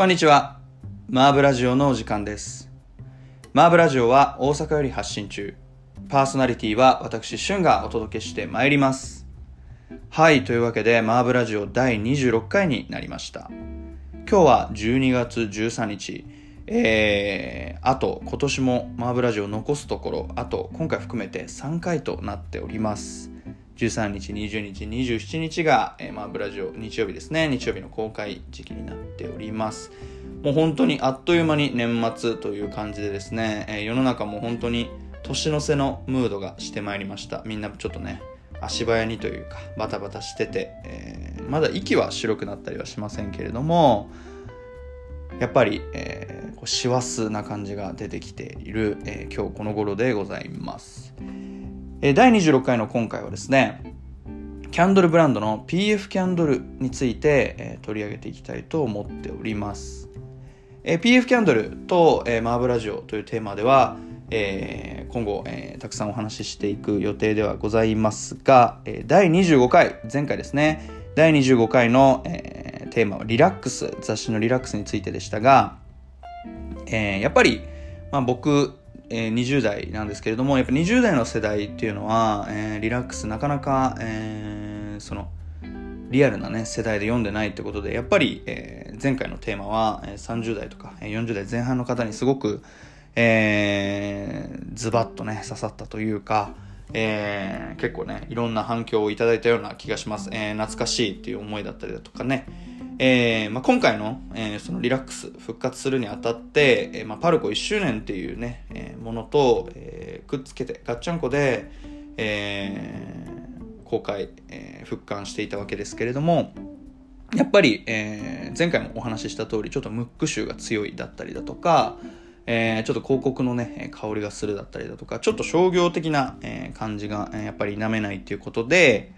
こんにちは。マーブラジオのお時間です。マーブラジオは大阪より発信中。パーソナリティは私、シュンがお届けしてまいります。はい、というわけで、マーブラジオ第26回になりました。今日は12月13日。えー、あと、今年もマーブラジオ残すところ、あと、今回含めて3回となっております。13日、20日、27日が、えー、マーブラジオ、日曜日ですね。日曜日の公開時期になっております。もう本当にあっという間に年末という感じでですね、えー世の中も本当に年の瀬のムードがしてまいりました。みんなちょっとね、足早にというか、バタバタしてて、えーまだ息は白くなったりはしませんけれども、やっぱり、えーこう師走な感じが出てきている、えー今日この頃でございます。えー第26回の今回はですね、キャンドルブランドの PF キャンドルについて、えー取り上げていきたいと思っております。えー PF キャンドルと、えーマーブラジオというテーマでは、えー今後、えーたくさんお話ししていく予定ではございますが、えー第25回、前回ですね、第25回の、えーテーマはリラックス、雑誌のリラックスについてでしたが、えーやっぱり、まあ、僕、えー20代なんですけれどもやっぱ20代の世代っていうのは、えーリラックスなかなか、えーそのリアルなね世代で読んでないってことでやっぱり、え前回のテーマは、え30代とかえ40代前半の方にすごく、えズバッとね刺さったというか、え結構ねいろんな反響をいただいたような気がします、え懐かしいっていう思いだったりだとかね。えーまあ、今回の,、えーそのリラックス復活するにあたって、えーまあ、パルコ1周年っていうね、えーものと、えーくっつけてガッチャンコで、えー公開、えー復刊していたわけですけれどもやっぱり、えー前回もお話しした通りちょっとムック臭が強いだったりだとか、えーちょっと広告のね香りがするだったりだとかちょっと商業的な、えー感じが、えーやっぱり否めないっていうことで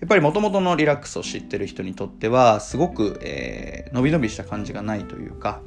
やっぱり元々のリラックスを知ってる人にとってはすごく、えー伸び伸びした感じがないというか、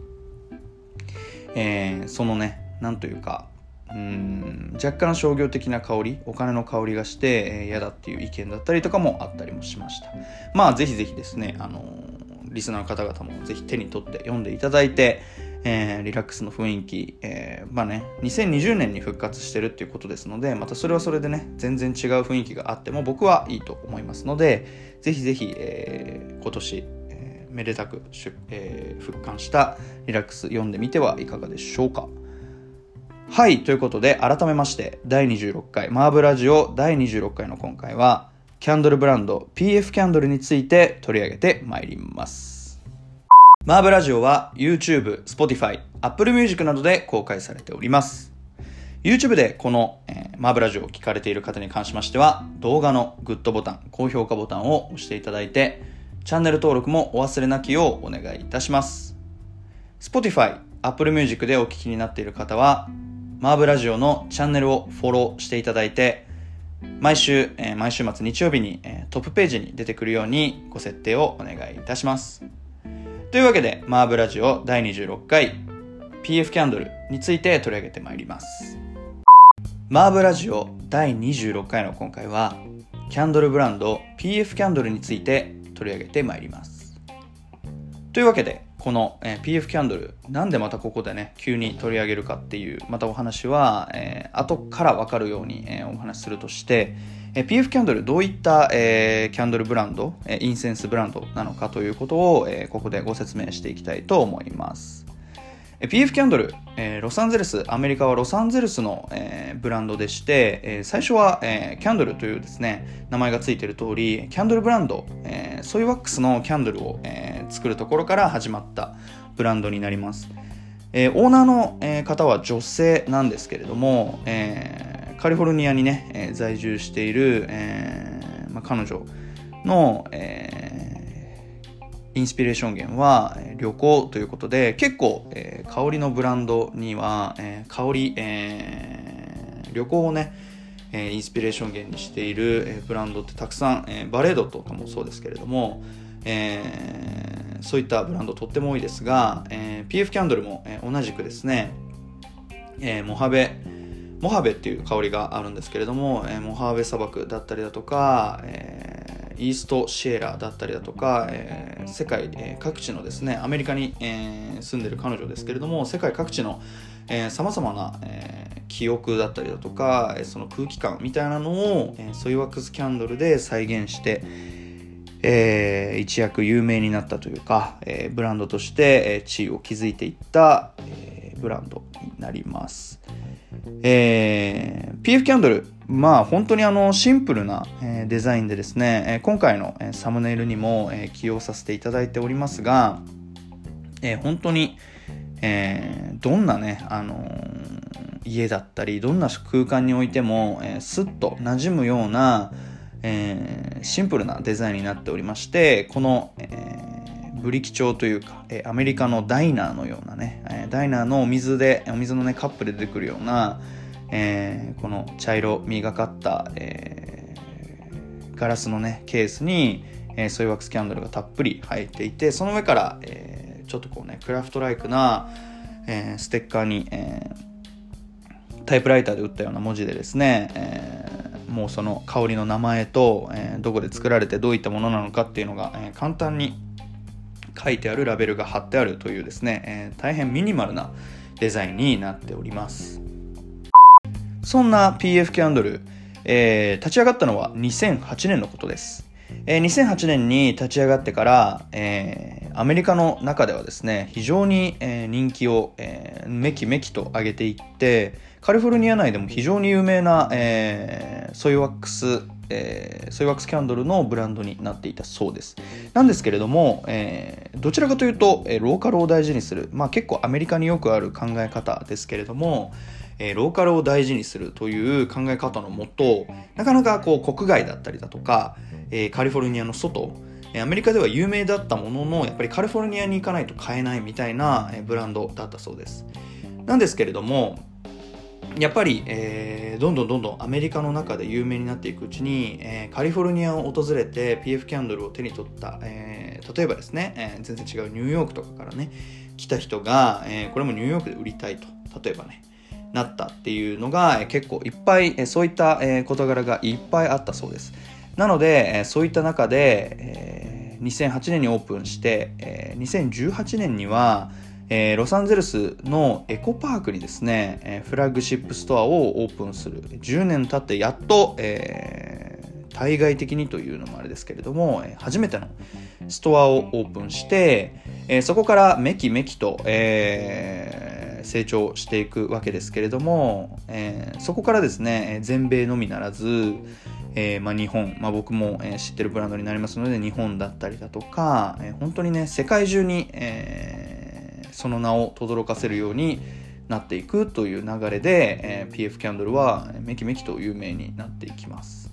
えーそのねなんというかうん若干商業的な香りお金の香りがしてえー嫌だっていう意見だったりとかもあったりもしました。まあぜひぜひですねあのーリスナーの方々もぜひ手に取って読んでいただいて、えーリラックスの雰囲気、えーまあね2020年に復活してるっていうことですのでまたそれはそれでね全然違う雰囲気があっても僕はいいと思いますのでぜひぜひ、えー今年、えーめでたく、えー復刊したリラックス読んでみてはいかがでしょうかはい、ということで、改めまして、第26回、マーブラジオ第26回の今回は、キャンドルブランド PF キャンドルについて取り上げてまいります。マーブラジオは YouTube、Spotify、Apple Music などで公開されております。YouTube でこの、えーマーブラジオを聞かれている方に関しましては、動画のグッドボタン、高評価ボタンを押していただいて、チャンネル登録もお忘れなきようお願いいたします。Spotify、Apple Music でお聞きになっている方は、マーブラジオのチャンネルをフォローしていただいて、毎週、えー毎週末日曜日に、えートップページに出てくるようにご設定をお願いいたします。というわけで、マーブラジオ第26回 PF キャンドルについて取り上げてまいります。マーブラジオ第26回の今回は、キャンドルブランド PF キャンドルについて取り上げてまいります。というわけで、この、え PF キャンドル、なんでまたここでね、急に取り上げるかっていう、またお話は、えー後からわかるように、えーお話しするとして、えー PF キャンドル、どういった、えーキャンドルブランド、えーインセンスブランドなのかということを、えーここでご説明していきたいと思います。PF キャンドル、えーロサンゼルス、アメリカはロサンゼルスの、えーブランドでして、えー最初は、えーキャンドルというですね、名前がついている通り、キャンドルブランド、えーソイワックスのキャンドルを、えー作るところから始まったブランドになります。えーオーナーの、えー方は女性なんですけれども、えーカリフォルニアにね、えー在住している、えーまあ、彼女の、えーインスピレーション源は旅行ということで結構、えー香りのブランドには、えー香り、えー旅行をね、インスピレーション源にしている、ブランドってたくさん、えーバレードとかもそうですけれども、えーそういったブランドとっても多いですが、えー PF キャンドルも、えー同じくですね、えーモハベモハベっていう香りがあるんですけれども、えーモハーベ砂漠だったりだとか、えー、イーストシエラだったりだとか、えー、世界、え、各地のですねアメリカに、えー、住んでる彼女ですけれども世界各地のさまざまな、えー、記憶だったりだとかえその空気感みたいなのを、えー、ソイワックスキャンドルで再現して、えー、一躍有名になったというか、えー、ブランドとして、えー、地位を築いていった、ブランドになります。えー、PF キャンドル、まあ本当にあのシンプルな、デザインでですね、今回の、サムネイルにも、起用させていただいておりますが、えー、本当に、えー、どんなね、あのー、家だったり、どんな空間においても、えー、スッと馴染むような、えー、シンプルなデザインになっておりまして、この、えー、ブリキ調というか、え、アメリカのダイナーのようなね、え、ダイナーのお水で、お水のね、カップで出てくるような、えー、この茶色みがかった、えー、ガラスのね、ケースに、えー、ソイワックスキャンドルがたっぷり入っていて、その上から、えー、ちょっとこうね、クラフトライクな、えー、ステッカーに、えー、タイプライターで打ったような文字でですね、えーもうその香りの名前と、えー、どこで作られてどういったものなのかっていうのが、えー、簡単に書いてあるラベルが貼ってあるというですね、えー、大変ミニマルなデザインになっております。そんな PF キャンドル、えー、立ち上がったのは2008年のことです。えー、2008年に立ち上がってから、えー、アメリカの中ではですね非常に、えー、人気を、えー、めきめきと上げていってカリフォルニア内でも非常に有名な、えー、ソイワックス、えー、ソイワックスキャンドルのブランドになっていたそうです。なんですけれども、えー、どちらかというと、えー、ローカルを大事にする、まあ結構アメリカによくある考え方ですけれども、えー、ローカルを大事にするという考え方のもと、なかなかこう国外だったりだとか、えー、カリフォルニアの外、アメリカでは有名だったものの、やっぱりカリフォルニアに行かないと買えないみたいなブランドだったそうです。なんですけれども、やっぱり、えー、どんどんどんどんアメリカの中で有名になっていくうちに、えー、カリフォルニアを訪れて PF キャンドルを手に取った、えー、例えばですね、えー、全然違うニューヨークとかからね来た人が、えー、これもニューヨークで売りたいと例えばねなったっていうのが、えー、結構いっぱい、えー、そういった、えー、事柄がいっぱいあったそうです。なので、えー、そういった中で、えー、2008年にオープンして、えー、2018年にはえー、ロサンゼルスのエコパークにですね、えー、フラッグシップストアをオープンする。10年経ってやっと、えー、対外的にというのもあれですけれども、え初めてのストアをオープンして、えそこからめきめきと、え成長していくわけですけれども、えそこからですね全米のみならず、えーまあ、日本、まあ、僕も、えー、知ってるブランドになりますので日本だったりだとか、えー、本当にね世界中に、えその名を轟かせるようになっていくという流れで、え、PF キャンドルはめきめきと有名になっていきます。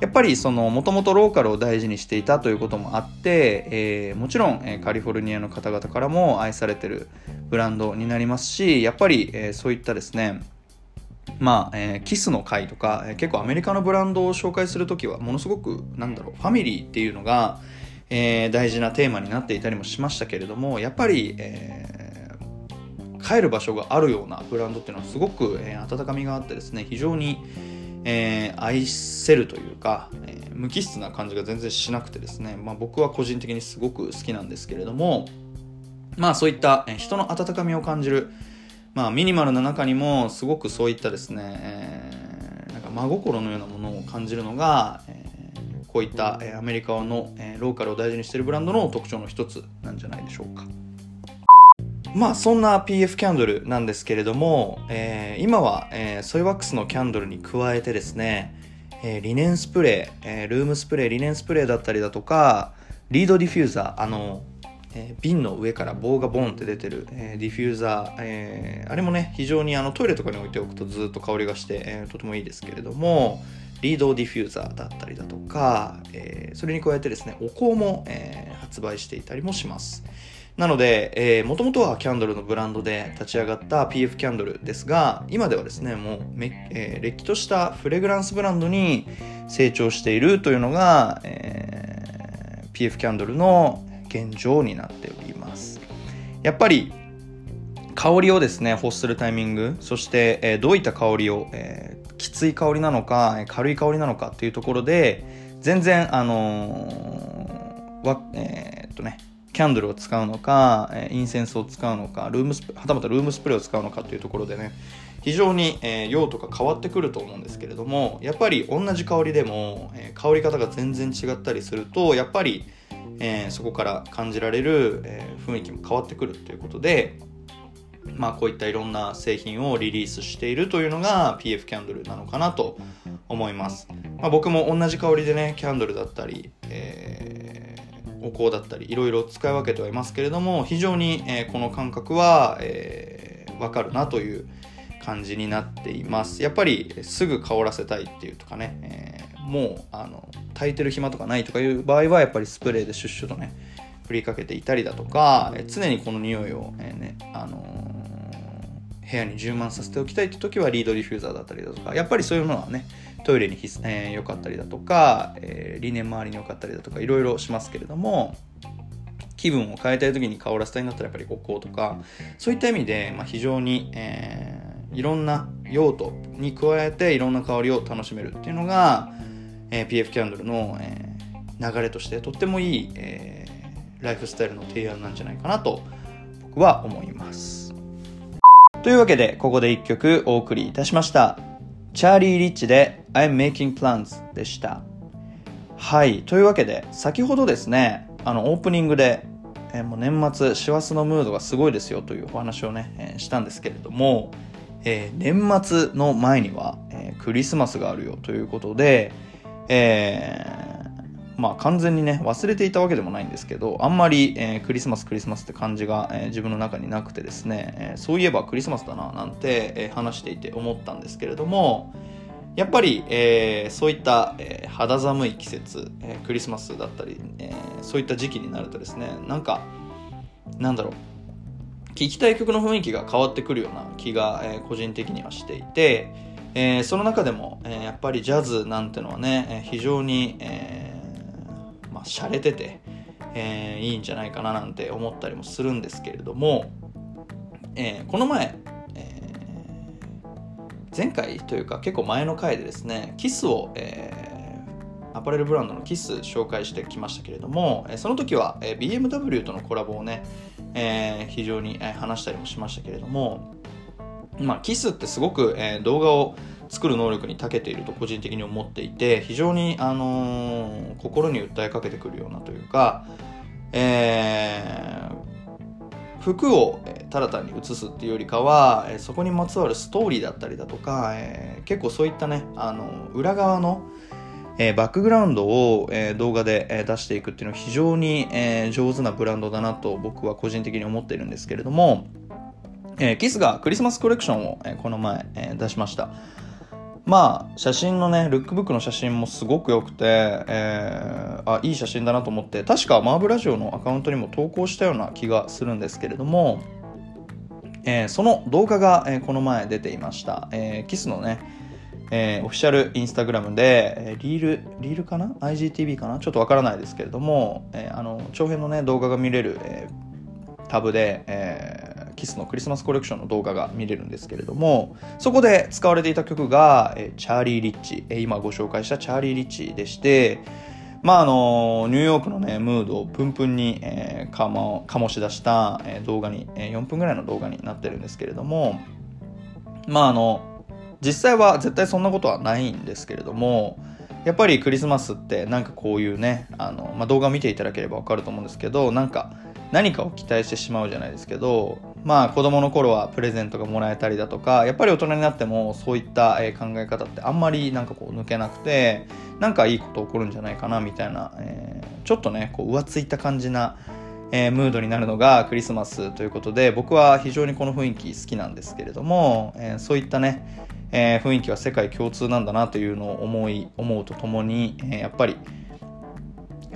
やっぱりそのもともとローカルを大事にしていたということもあって、えー、もちろん、え、カリフォルニアの方々からも愛されてるブランドになりますしやっぱり、えー、そういったですねまあ、えー、キスの会とか、え、結構アメリカのブランドを紹介するときはものすごくなんだろうファミリーっていうのが、えー、大事なテーマになっていたりもしましたけれどもやっぱり、えー、帰る場所があるようなブランドっていうのはすごく、えー、温かみがあってですね非常に、え、愛せるというか、え、無機質な感じが全然しなくてですね、まあ、僕は個人的にすごく好きなんですけれどもまあそういった、え、人の温かみを感じるまあミニマルな中にもすごくそういったですね、えー、なんか真心のようなものを感じるのが、えーこういった、えアメリカの、えローカルを大事にしているブランドの特徴の一つなんじゃないでしょうか。まあそんな PF キャンドルなんですけれども、えー、今は、えー、ソイワックスのキャンドルに加えてですね、えー、リネンスプレー、えー、ルームスプレー、リネンスプレーだったりだとか、リードディフューザー、あの、えー、瓶の上から棒がボンって出てる、えー、ディフューザー、えー、あれもね、非常にあのトイレとかに置いておくとずっと香りがして、えー、とてもいいですけれども、リードディフューザーだったりだとか、えー、それに加えてですね、お香も、えー、発売していたりもします。なので、えー、もともとはキャンドルのブランドで立ち上がった PF キャンドルですが、今ではですね、もう、れっきとしたフレグランスブランドに成長しているというのが、えー、PF キャンドルの現状になっております。やっぱり、香りをですね、欲するタイミング、そして、えー、どういった香りを、えー、きつい香りなのか、軽い香りなのかっていうところで、全然あの、わえー、っとねキャンドルを使うのか、インセンスを使うのか、ルームスはたまたルームスプレーを使うのかというところでね、非常に、えー、用途が変わってくると思うんですけれども、やっぱり同じ香りでも、えー、香り方が全然違ったりすると、やっぱり、えー、そこから感じられる、え雰囲気も変わってくるということで、まあこういったいろんな製品をリリースしているというのが PF キャンドルなのかなと思います。まあ、僕も同じ香りでね、キャンドルだったり、えお香だったりいろいろ使い分けてはいますけれども非常に、えー、この感覚は、えー、分かるなという感じになっていますやっぱりすぐ香らせたいっていうとかね、えー、もうあの炊いてる暇とかないとかいう場合はやっぱりスプレーでシュッシュとね振りかけていたりだとか、え常にこの匂いを、えー、ねあの部屋に充満させておきたいって時はリードディフューザーだったりだとかやっぱりそういうものはねトイレに良、えー、かったりだとか、えー、理念周りに良かったりだとかいろいろしますけれども気分を変えたい時に香らせたいんだったらやっぱりこうとかそういった意味で、まあ、非常に、えー、いろんな用途に加えていろんな香りを楽しめるっていうのが、えー、PF キャンドルの、えー、流れとしてとってもいい、えー、ライフスタイルの提案なんじゃないかなと僕は思います。というわけで、ここで一曲お送りいたしました。チャーリー・リッチで I'm Making Plans でした。はい。というわけで、先ほどですね、あの、オープニングで、え、もう年末、師走のムードがすごいですよというお話をね、えー、したんですけれども、えー、年末の前には、えクリスマスがあるよということで、えまあ完全にね、忘れていたわけでもないんですけど、あんまり、えー、クリスマスクリスマスって感じが、えー、自分の中になくてですね、えー、そういえばクリスマスだななんて、え話していて思ったんですけれども、やっぱり、えそういった、え肌寒い季節、えクリスマスだったり、えそういった時期になるとですね、なんか、なんだろう、聴きたい曲の雰囲気が変わってくるような気が、え個人的にはしていて、えー、その中でも、えー、やっぱりジャズなんてのはね、え、非常に、えまあ、洒落てて、えー、いいんじゃないかななんて思ったりもするんですけれども、えー、この前、えー、前回というか結構前の回でですねキスを、えー、アパレルブランドのキス紹介してきましたけれども、その時は、BMW とのコラボをね、え非常に、話したりもしましたけれどもまあ、キスってすごく、え動画を作る能力に長けていると個人的に思っていて非常に、あの、心に訴えかけてくるようなというか、えー、服をただ単に写すっていうよりかは、そこにまつわるストーリーだったりだとか、えー、結構そういったね、あの裏側の、えー、バックグラウンドを、えー、動画で、えー、出していくっていうのは非常に、え上手なブランドだなと僕は個人的に思っているんですけれども、えキスがクリスマスコレクションを、えこの前、え出しました。まあ写真のねルックブックの写真もすごく良くて、えー、あいい写真だなと思って確かマーブラジオのアカウントにも投稿したような気がするんですけれども、えー、その動画が、えー、この前出ていました、えー、キスのね、えー、オフィシャルインスタグラムで、えー、リールリールかな？IGTV かな？ちょっとわからないですけれども、えー、あの長編のね動画が見れる、えー、タブで、えーキスのクリスマスコレクションの動画が見れるんですけれども、そこで使われていた曲が、えチャーリー・リッチ、え今ご紹介したチャーリー・リッチでして、まああの、ニューヨークのね、ムードをプンプンに、えー、かも、醸し出した、え、動画に、え、4分ぐらいの動画になってるんですけれども、まああの、実際は絶対そんなことはないんですけれども、やっぱりクリスマスってなんかこういうね、あの、まあ、動画を見ていただければわかると思うんですけど、なんか何かを期待してしまうじゃないですけど、まあ子供の頃はプレゼントがもらえたりだとか、やっぱり大人になってもそういった考え方ってあんまりなんかこう抜けなくて、なんかいいこと起こるんじゃないかなみたいな、えー、ちょっとね、こう浮ついた感じな、えー、ムードになるのがクリスマスということで、僕は非常にこの雰囲気好きなんですけれども、えー、そういったね、え雰囲気は世界共通なんだなというのを思い、思うとともに、えやっぱり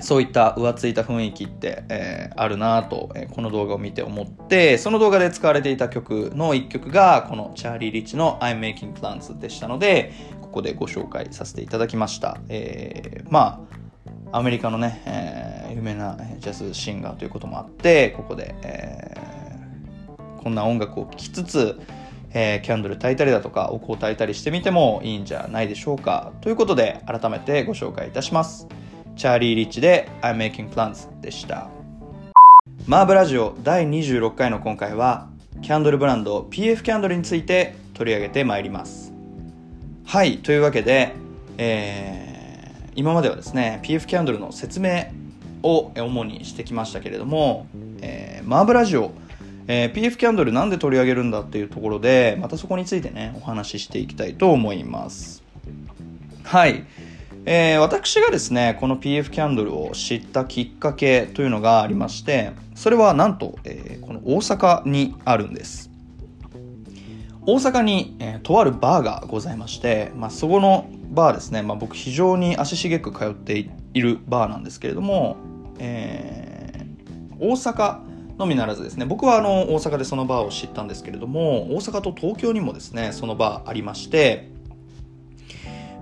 そういった浮ついた雰囲気って、えー、あるなと、えー、この動画を見て思って、その動画で使われていた曲の一曲が、このチャーリー・リッチの I'm Making Plans でしたので、ここでご紹介させていただきました。えー、まあ、アメリカのね、え、有名なジャズシンガーということもあって、ここで、え、こんな音楽を聴きつつ、えー、キャンドル焚いたりだとかお香を焚いたりしてみてもいいんじゃないでしょうか。ということで改めてご紹介いたします。チャーリー・リッチで I'm Making Plans でしたマーブラジオ第26回の今回はキャンドルブランド PF キャンドルについて取り上げてまいりますはいというわけで、えー、今まではですね PF キャンドルの説明を主にしてきましたけれども、えー、マーブラジオえー、PF キャンドルなんで取り上げるんだっていうところで、またそこについてね、お話ししていきたいと思います。はい。えー、私がですね、この PF キャンドルを知ったきっかけというのがありまして、それはなんと、えー、この大阪にあるんです。大阪に、えー、とあるバーがございまして、まあ、そこのバーですね、まあ、僕非常に足しげく通っているバーなんですけれども、えー、大阪のみならずですね僕はあの大阪でそのバーを知ったんですけれども大阪と東京にもですねそのバーありまして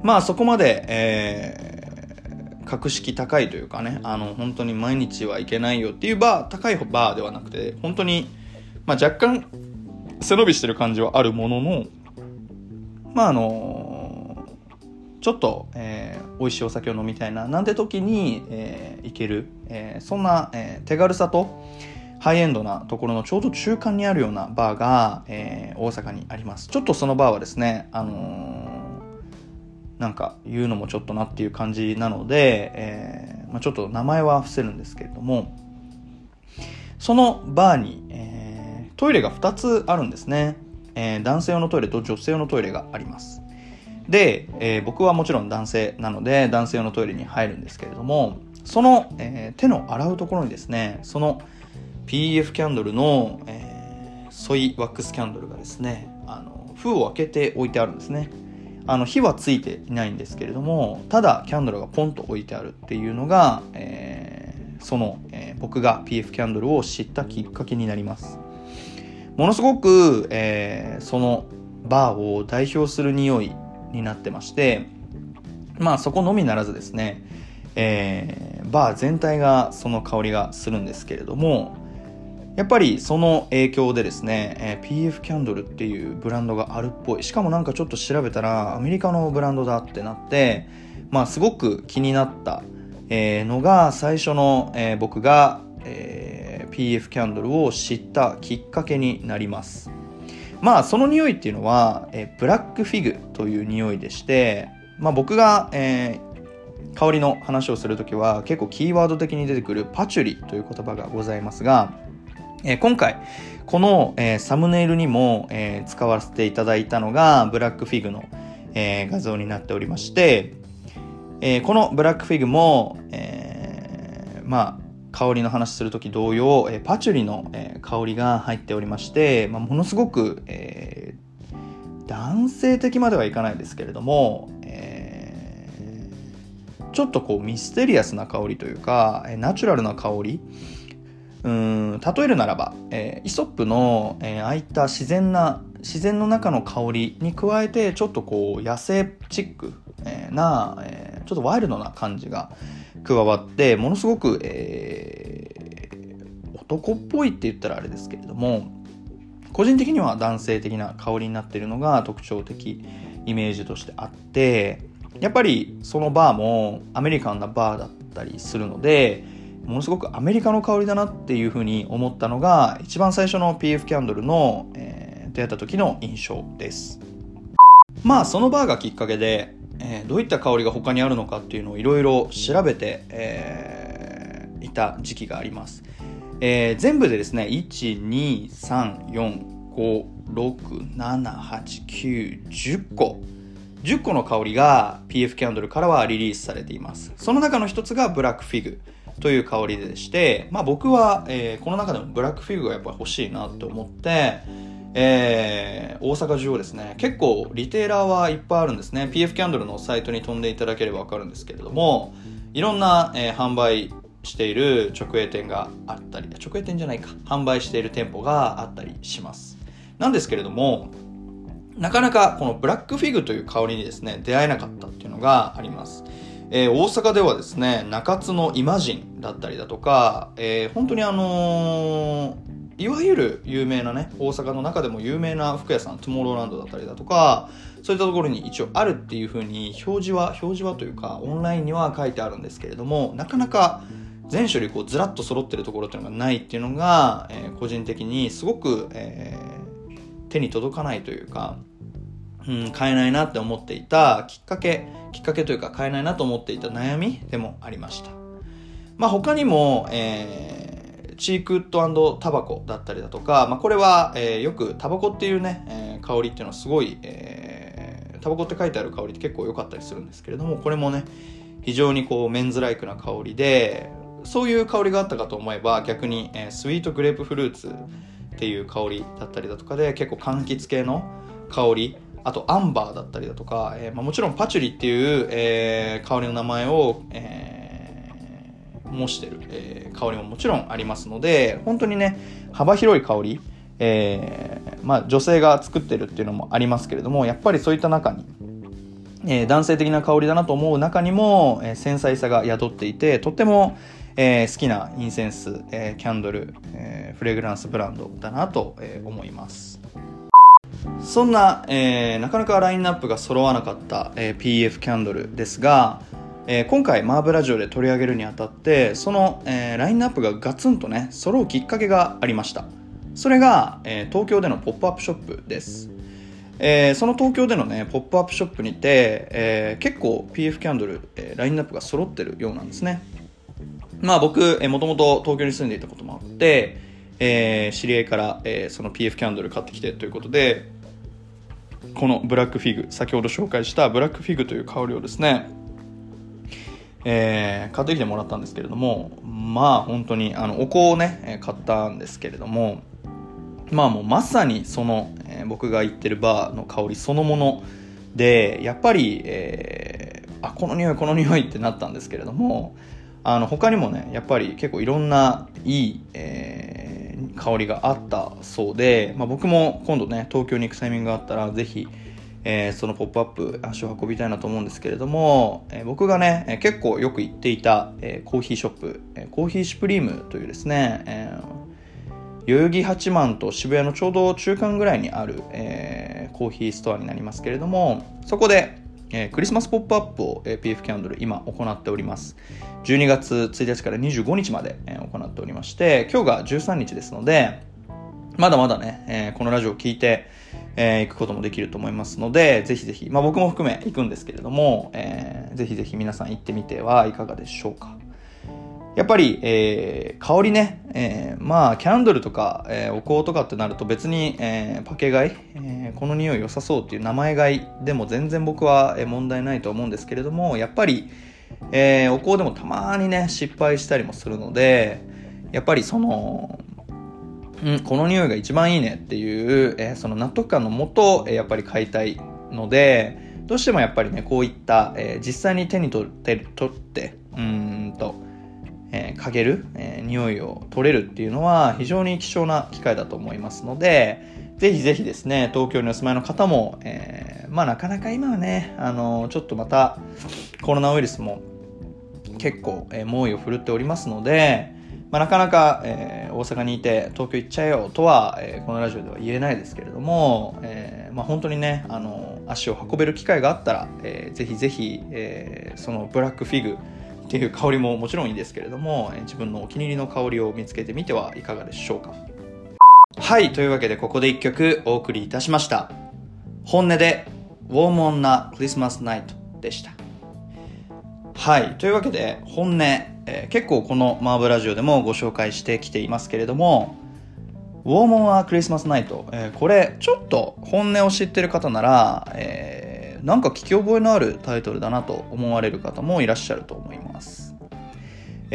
まあそこまで、えー、格式高いというかねあの本当に毎日は行けないよっていうバー高いバーではなくて本当に、まあ、若干背伸びしてる感じはあるもののまああのちょっと、えー、美味しいお酒を飲みたいななんて時に、えー、行ける、えー、そんな、えー、手軽さと、ハイエンドなところのちょうど中間にあるようなバーが、えー、大阪にあります。ちょっとそのバーはですね、あの、なんか言うのもちょっとなっていう感じなので、えー、まあ、ちょっと名前は伏せるんですけれども、そのバーに、えトイレが2つあるんですね。え男性用のトイレと女性用のトイレがあります。で、え僕はもちろん男性なので男性用のトイレに入るんですけれども、その、え手の洗うところにですね、その PF キャンドルの、えー、ソイワックスキャンドルがですねあの封を開けて置いてあるんですねあの火はついていないんですけれどもただキャンドルがポンと置いてあるっていうのが、えー、その、えー、僕が PF キャンドルを知ったきっかけになります。ものすごく、えー、そのバーを代表する匂いになってましてまあそこのみならずですね、えー、バー全体がその香りがするんですけれどもやっぱりその影響でですね、えー、PF キャンドルっていうブランドがあるっぽい。しかもなんかちょっと調べたらアメリカのブランドだってなってまあすごく気になった、えー、のが最初の、えー、僕が、えー、PF キャンドルを知ったきっかけになります。まあその匂いっていうのは、えー、ブラックフィグという匂いでしてまあ僕が、えー、香りの話をするときは結構キーワード的に出てくるパチュリという言葉がございますがえー、今回、この、えー、サムネイルにも、えー、使わせていただいたのが、ブラックフィグの、え画像になっておりまして、えこのブラックフィグも、えまあ、香りの話するとき同様、えパチュリの、え香りが入っておりまして、まあ、ものすごく、え男性的まではいかないですけれども、えちょっとこうミステリアスな香りというか、えナチュラルな香り、うん例えるならば、えー、イソップの、えー、ああいった自然な自然の中の香りに加えてちょっとこう野生チック、えー、な、えー、ちょっとワイルドな感じが加わってものすごく、えー、男っぽいって言ったらあれですけれども個人的には男性的な香りになっているのが特徴的イメージとしてあってやっぱりそのバーもアメリカンなバーだったりするのでものすごくアメリカの香りだなっていうふうに思ったのが一番最初の PF キャンドルの、えー、出会った時の印象です。まあそのバーがきっかけで、えー、どういった香りが他にあるのかっていうのをいろいろ調べて、えー、いた時期があります、えー、全部でですね12345678910個。10個の香りが PF キャンドルからはリリースされています。その中の一つがブラックフィグ。という香りでして、まあ、僕は、えー、この中でもブラックフィグがやっぱ欲しいなと思って、えー、大阪中をですね、結構リテーラーはいっぱいあるんですね。PF キャンドルのサイトに飛んでいただければわかるんですけれども、いろんな、えー、販売している直営店があったり、直営店じゃないか、販売している店舗があったりします。なんですけれども、なかなかこのブラックフィグという香りにですね、出会えなかったっていうのがあります。えー、大阪ではですね、中津のイマジンだったりだとか、えー、本当にあのー、いわゆる有名なね大阪の中でも有名な服屋さんトゥモローランドだったりだとかそういったところに一応あるっていうふうに表示は表示はというかオンラインには書いてあるんですけれどもなかなか全種類こうずらっと揃ってるところっていうのがないっていうのが、え、個人的にすごく、え、手に届かないというか、うん、買えないなって思っていたきっかけきっかけというか買えないなと思っていた悩みでもありました。まあ他にも、えー、チークウッドタバコだったりだとか、まあ、これは、えー、よくタバコっていうね、えー、香りっていうのはすごい、えー、タバコって書いてある香りって結構良かったりするんですけれどもこれもね非常にこうメンズライクな香りでそういう香りがあったかと思えば逆に、えー、スイートグレープフルーツっていう香りだったりだとかで結構柑橘系の香りあとアンバーだったりだとか、えーまあ、もちろんパチュリっていう、えー、香りの名前を、えー、模してる、えー、香りももちろんありますので本当にね幅広い香り、えーまあ、女性が作ってるっていうのもありますけれどもやっぱりそういった中にえー、男性的な香りだなと思う中にも、えー、繊細さが宿っていてとっても、えー、好きなインセンス、えー、キャンドル、えー、フレグランスブランドだなと、えー、思います。そんな、えー、なかなかラインナップが揃わなかった、えー、PF キャンドルですが、えー、今回マーブラジオで取り上げるにあたってその、えー、ラインナップがガツンとね揃うきっかけがありました。それが、えー、東京でのポップアップショップです。えー、その東京でのねポップアップショップにて、えー、結構 PF キャンドル、えー、ラインナップが揃ってるようなんですね。まあ僕、えもともと東京に住んでいたこともあって、えー、知り合いから、えー、その PF キャンドル買ってきてということで、このブラックフィグ、先ほど紹介したブラックフィグという香りをですね、えー、買ってきてもらったんですけれども、まあ本当に、あの、お香をね、買ったんですけれども、まあもうまさにその、えー、僕が行ってるバーの香りそのもので、やっぱり、えー、あ、この匂い、この匂いってなったんですけれども、あの他にもねやっぱり結構いろんないい、えー、香りがあったそうで、まあ、僕も今度ね東京に行くタイミングがあったらぜひ、えー、そのポップアップ足を運びたいなと思うんですけれども、えー、僕がね結構よく行っていた、え、コーヒーショップ、え、コーヒーシュプリームというですね、えー、代々木八幡と渋谷のちょうど中間ぐらいにある、え、コーヒーストアになりますけれどもそこでえー、クリスマスポップアップを、えー、PF キャンドル今行っております。12月1日から25日まで、えー、行っておりまして、今日が13日ですので、まだまだね、えー、このラジオを聞いて、えー、行くこともできると思いますので、ぜひぜひ、まあ僕も含め行くんですけれども、えー、ぜひぜひ皆さん行ってみてはいかがでしょうか。やっぱり、えー、香りね、えー、まあ、キャンドルとか、えー、お香とかってなると別に、え、パケ買い、え、この匂い良さそうっていう名前買いでも全然僕は問題ないと思うんですけれども、やっぱり、え、お香でもたまにね、失敗したりもするので、やっぱりその、うん、この匂いが一番いいねっていう、え、その納得感のもと、え、やっぱり買いたいので、どうしてもやっぱりね、こういった、え、実際に手に取って、取って、うんと、えー、嗅げる、えー、匂いを取れるっていうのは非常に貴重な機会だと思いますので、ぜひぜひですね、東京にお住まいの方も、えー、まあなかなか今はね、あの、ちょっとまたコロナウイルスも結構、えー、猛威を振るっておりますので、まあ、なかなか、えー、大阪にいて東京行っちゃえよとは、えー、このラジオでは言えないですけれども、えーまあ、本当にね、あの足を運べる機会があったら、えー、ぜひぜひ、えー、そのブラックフィグ、っていう香りももちろんいいですけれども自分のお気に入りの香りを見つけてみてはいかがでしょうか。はいというわけでここで一曲お送りいたしました。本音でウォームオンなクリスマスナイトでした。はいというわけで本音、えー、結構このマーブラジオでもご紹介してきていますけれどもウォームオンはクリスマスナイト、えー、これちょっと本音を知ってる方なら、えーなんか聞き覚えのあるタイトルだなと思われる方もいらっしゃると思います。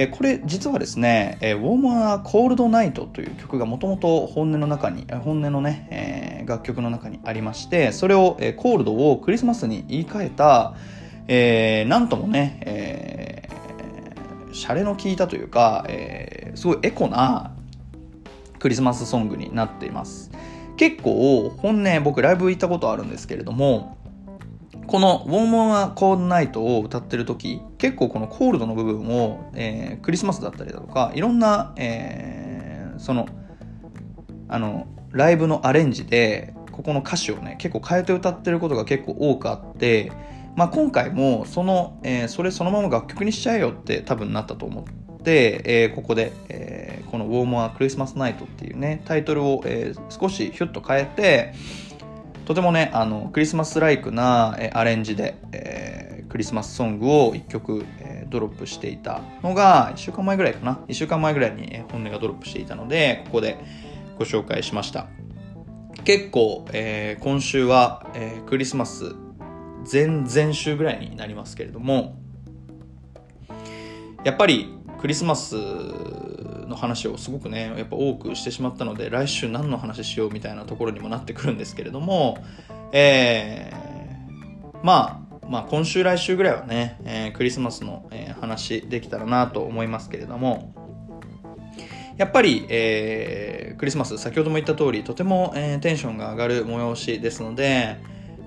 えこれ実はですね、えウォーマーコールドナイトという曲がもともと本音の中に、本音のね、え、楽曲の中にありまして、それを、えコールドをクリスマスに言い換えた、えー、なんともね、えー、シャレの効いたというか、えー、すごいエコなクリスマスソングになっています。結構本音僕ライブ行ったことあるんですけれどもこの「ウォームはコールナイト」を歌ってる時結構このコールドの部分を、えー、クリスマスだったりだとかいろんな、えー、そのあのライブのアレンジでここの歌詞をね結構変えて歌ってることが結構多くあってまあ、今回もその、えー、それそのまま楽曲にしちゃえよって多分なったと思って、えー、ここで、えー、この「ウォームはクリスマスナイト」っていうねタイトルを、え、少しヒュッと変えてとてもねあのクリスマスライクな、え、アレンジで、えー、クリスマスソングを1曲、えー、ドロップしていたのが1週間前ぐらいかな。1週間前ぐらいに、え、本音がドロップしていたのでここでご紹介しました。結構、えー、今週は、え、クリスマス前々週ぐらいになりますけれどもやっぱりクリスマス話をすごくねやっぱ多くしてしまったので来週何の話しようみたいなところにもなってくるんですけれどもえー、まあまあ今週来週ぐらいはね、えー、クリスマスの、え、話できたらなと思いますけれどもやっぱり、えー、クリスマス先ほども言った通りとても、えー、テンションが上がる催しですので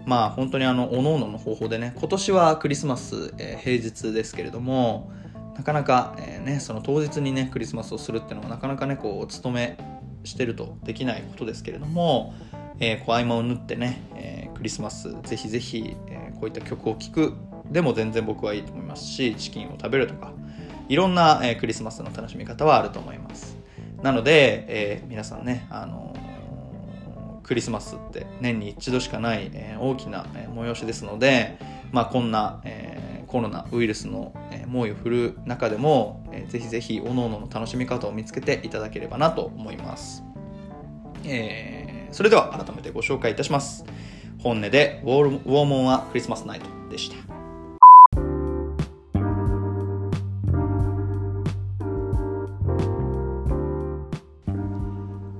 まあ本当にあの各々の方法でね今年はクリスマス、えー、平日ですけれどもなかなか、えー、ね、その当日にねクリスマスをするっていうのはなかなかねこうお勤めしてるとできないことですけれども、えー、こう合間を縫ってね、えー、クリスマスぜひぜひ、えー、こういった曲を聴くでも全然僕はいいと思いますしチキンを食べるとかいろんな、えー、クリスマスの楽しみ方はあると思います。なので、えー、皆さんねあのクリスマスって年に一度しかない、えー、大きな、えー、催しですので、まあ、こんな、えー、コロナウイルスの、猛威を振る中でも、えー、ぜひぜひ各々の楽しみ方を見つけていただければなと思います、えー、それでは改めてご紹介いたします本音でウォーウォーモンはクリスマスナイトでした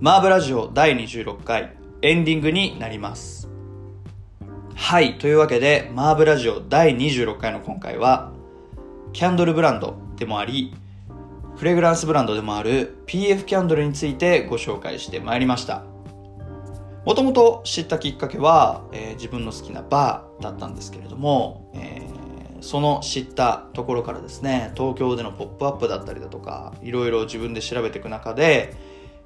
マーブラジオ第26回エンディングになります。はい。というわけで、マーブラジオ第26回の今回は、キャンドルブランドでもあり、フレグランスブランドでもある PF キャンドルについてご紹介してまいりました。もともと知ったきっかけは、えー、自分の好きなバーだったんですけれども、えー、その知ったところからですね、東京でのポップアップだったりだとか、いろいろ自分で調べていく中で、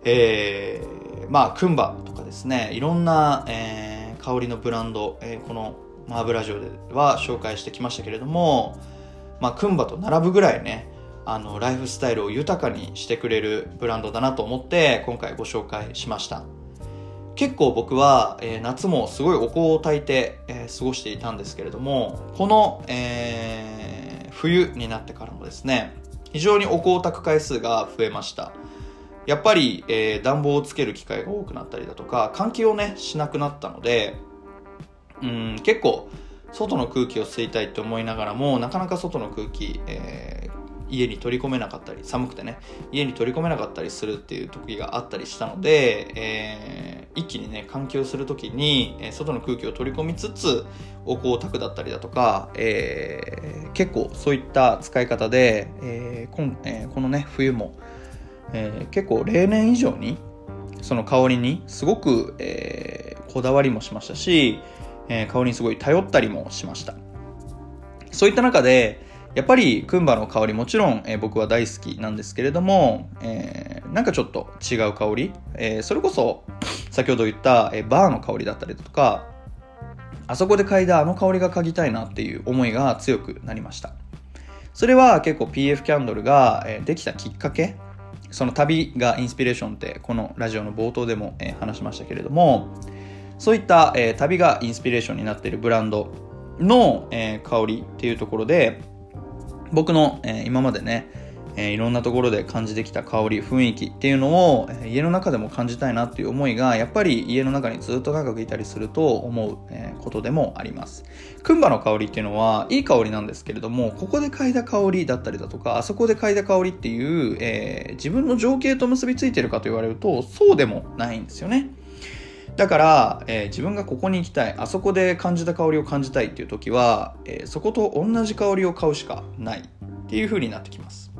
えー、まあ、クンバとかですね、いろんな、えー、香りのブランド、えー、このマーブラジオでは紹介してきましたけれども、まあ、クンバと並ぶぐらいね、あの、ライフスタイルを豊かにしてくれるブランドだなと思って、今回ご紹介しました。結構僕は、えー、夏もすごいお香を焚いて、えー、過ごしていたんですけれども、この、えー、冬になってからもですね、非常にお香を焚く回数が増えました。やっぱり、えー、暖房をつける機会が多くなったりだとか換気をねしなくなったのでうん結構外の空気を吸いたいって思いながらもなかなか外の空気、えー、家に取り込めなかったり寒くてね家に取り込めなかったりするっていう時があったりしたので、えー、一気にね換気をする時に、外の空気を取り込みつつお香を炊くだったりだとか、え、結構そういった使い方で、えこんえ、このね冬もえ、結構例年以上にその香りにすごく、え、こだわりもしましたし、えー、香りにすごい頼ったりもしました。そういった中でやっぱりクンバの香りもちろん、えー、僕は大好きなんですけれども、えー、なんかちょっと違う香り、えー、それこそ先ほど言った、え、バーの香りだったりだとかあそこで嗅いだあの香りが嗅ぎたいなっていう思いが強くなりました。それは結構 PF キャンドルが、え、できたきっかけその旅がインスピレーションってこのラジオの冒頭でも、え、話しましたけれどもそういった、えー、旅がインスピレーションになっているブランドの、えー、香りっていうところで僕の、え今までねえ、いろんなところで感じてきた香り雰囲気っていうのを、え、家の中でも感じたいなっていう思いがやっぱり家の中にずっと長くいたりすると思う、え、ことでもあります。クンバの香りっていうのはいい香りなんですけれどもここで嗅いだ香りだったりだとかあそこで嗅いだ香りっていう、え自分の情景と結びついてるかと言われるとそうでもないんですよね。だから、えー、自分がここに行きたいあそこで感じた香りを感じたいっていう時は、えー、そこと同じ香りを買うしかないっていう風になってきます。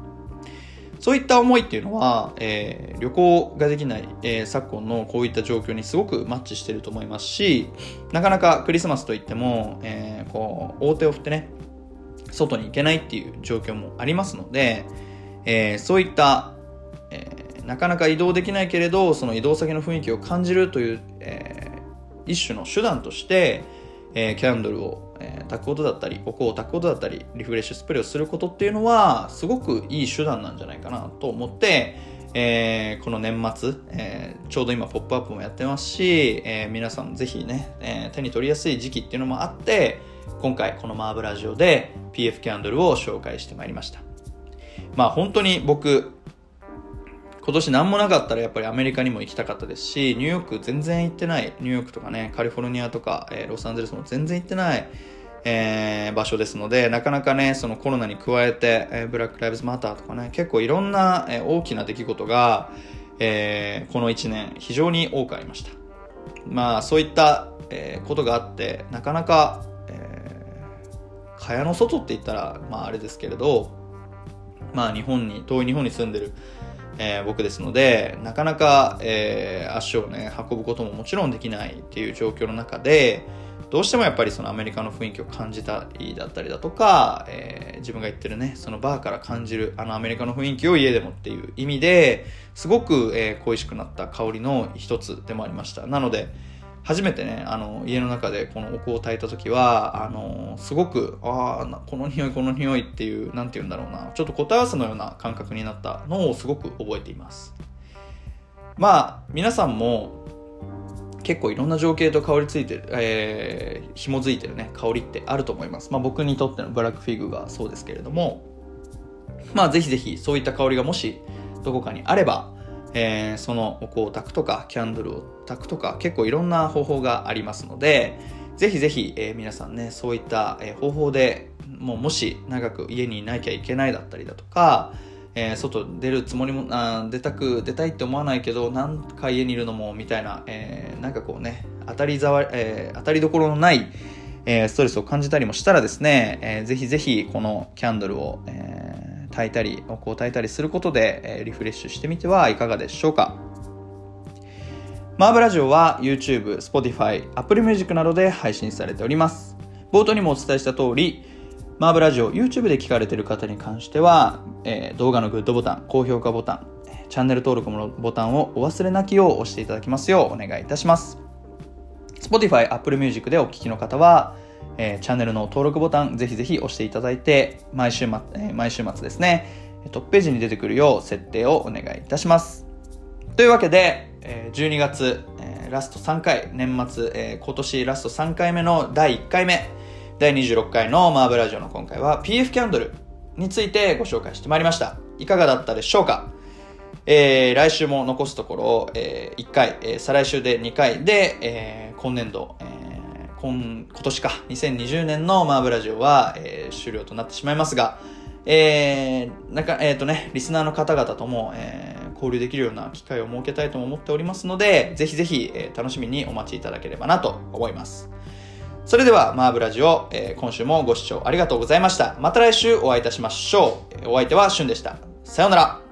そういった思いっていうのは、えー、旅行ができない、え、昨今のこういった状況にすごくマッチしてると思いますし、なかなかクリスマスといっても、え、こう、大手を振ってね、外に行けないっていう状況もありますので、え、そういった、え、なかなか移動できないけれどその移動先の雰囲気を感じるという、えー、一種の手段として、えー、キャンドルを、えー、炊くことだったりお香を炊くことだったりリフレッシュスプレーをすることっていうのはすごくいい手段なんじゃないかなと思ってえー、この年末、えー、ちょうど今ポップアップもやってますし、えー、皆さんぜひね、え手に取りやすい時期っていうのもあって、今回このマーブラジオで PF キャンドルを紹介してまいりました。まあ本当に僕、今年何もなかったらやっぱりアメリカにも行きたかったですし、ニューヨーク全然行ってない、ニューヨークとかね、カリフォルニアとか、えロサンゼルスも全然行ってない、えー、場所ですので、なかなかね、そのコロナに加えて、えー、ブラック・ライブズ・マターとかね、結構いろんな、えー、大きな出来事が、えー、この1年非常に多くありました。まあ、そういった、えー、ことがあって、なかなか、えー、蚊帳の外って言ったら、まああれですけれど、まあ日本に、遠い日本に住んでる、えー、僕ですので、なかなか、えー、足をね、運ぶことももちろんできないっていう状況の中で、どうしてもやっぱりそのアメリカの雰囲気を感じたりだったりだとか、えー、自分が言ってるね、そのバーから感じるあのアメリカの雰囲気を家でもっていう意味ですごく、え、恋しくなった香りの一つでもありました。なので、初めてね、あの、家の中でこのお香を炊いた時は、あの、すごく、ああ、この匂い、この匂いっていう、なんて言うんだろうな、ちょっと答え合わせのような感覚になったのをすごく覚えています。まあ、皆さんも、結構いろんな情景と香りついてる、えー、紐づいてるね、香りってあると思います。まあ僕にとってのブラックフィグがそうですけれども、まあぜひぜひそういった香りがもしどこかにあれば、えー、そのお香を炊くとか、キャンドルを炊くとか、結構いろんな方法がありますので、ぜひぜひ、えー、皆さんね、そういった、え、方法でもうもし長く家にいなきゃいけないだったりだとか、えー、外出るつもりもあ出たく出たいって思わないけどなんか家にいるのもみたいな、えー、なんかこうね当たりざわ、えー、当たりどころのない、え、ストレスを感じたりもしたらですね、えー、ぜひぜひこのキャンドルを、えー、炊いたりお香を炊いたりすることで、え、リフレッシュしてみてはいかがでしょうか。マーブラジオは YouTube、Spotify、Apple Music などで配信されております。冒頭にもお伝えした通り、マーブラジオ YouTube で聞かれている方に関しては、えー、動画のグッドボタン、高評価ボタン、チャンネル登録のボタンをお忘れなきよう押していただきますようお願いいたします。Spotify、Apple Music でお聞きの方は、えー、チャンネルの登録ボタンぜひぜひ押していただいて、毎週,、まえー、毎週末ですね、トップページに出てくるよう設定をお願いいたします。というわけで、え、12月、え、ラスト3回、年末、え、今年ラスト3回目の第1回目、第26回のマーブラジオの今回は PF キャンドルについてご紹介してまいりました。いかがだったでしょうか？えー、来週も残すところ、えー、1回、えー、再来週で2回で、えー、今年度、えー、今今年か、2020年のマーブラジオは、えー、終了となってしまいますが、えー、なんか、えっ、ー、とね、リスナーの方々とも、えー、交流できるような機会を設けたいとも思っておりますので、ぜひぜひ、え、楽しみにお待ちいただければなと思います。それでは、マーブラジオ、え、今週もご視聴ありがとうございました。また来週お会いいたしましょう。お相手はしゅんでした。さようなら。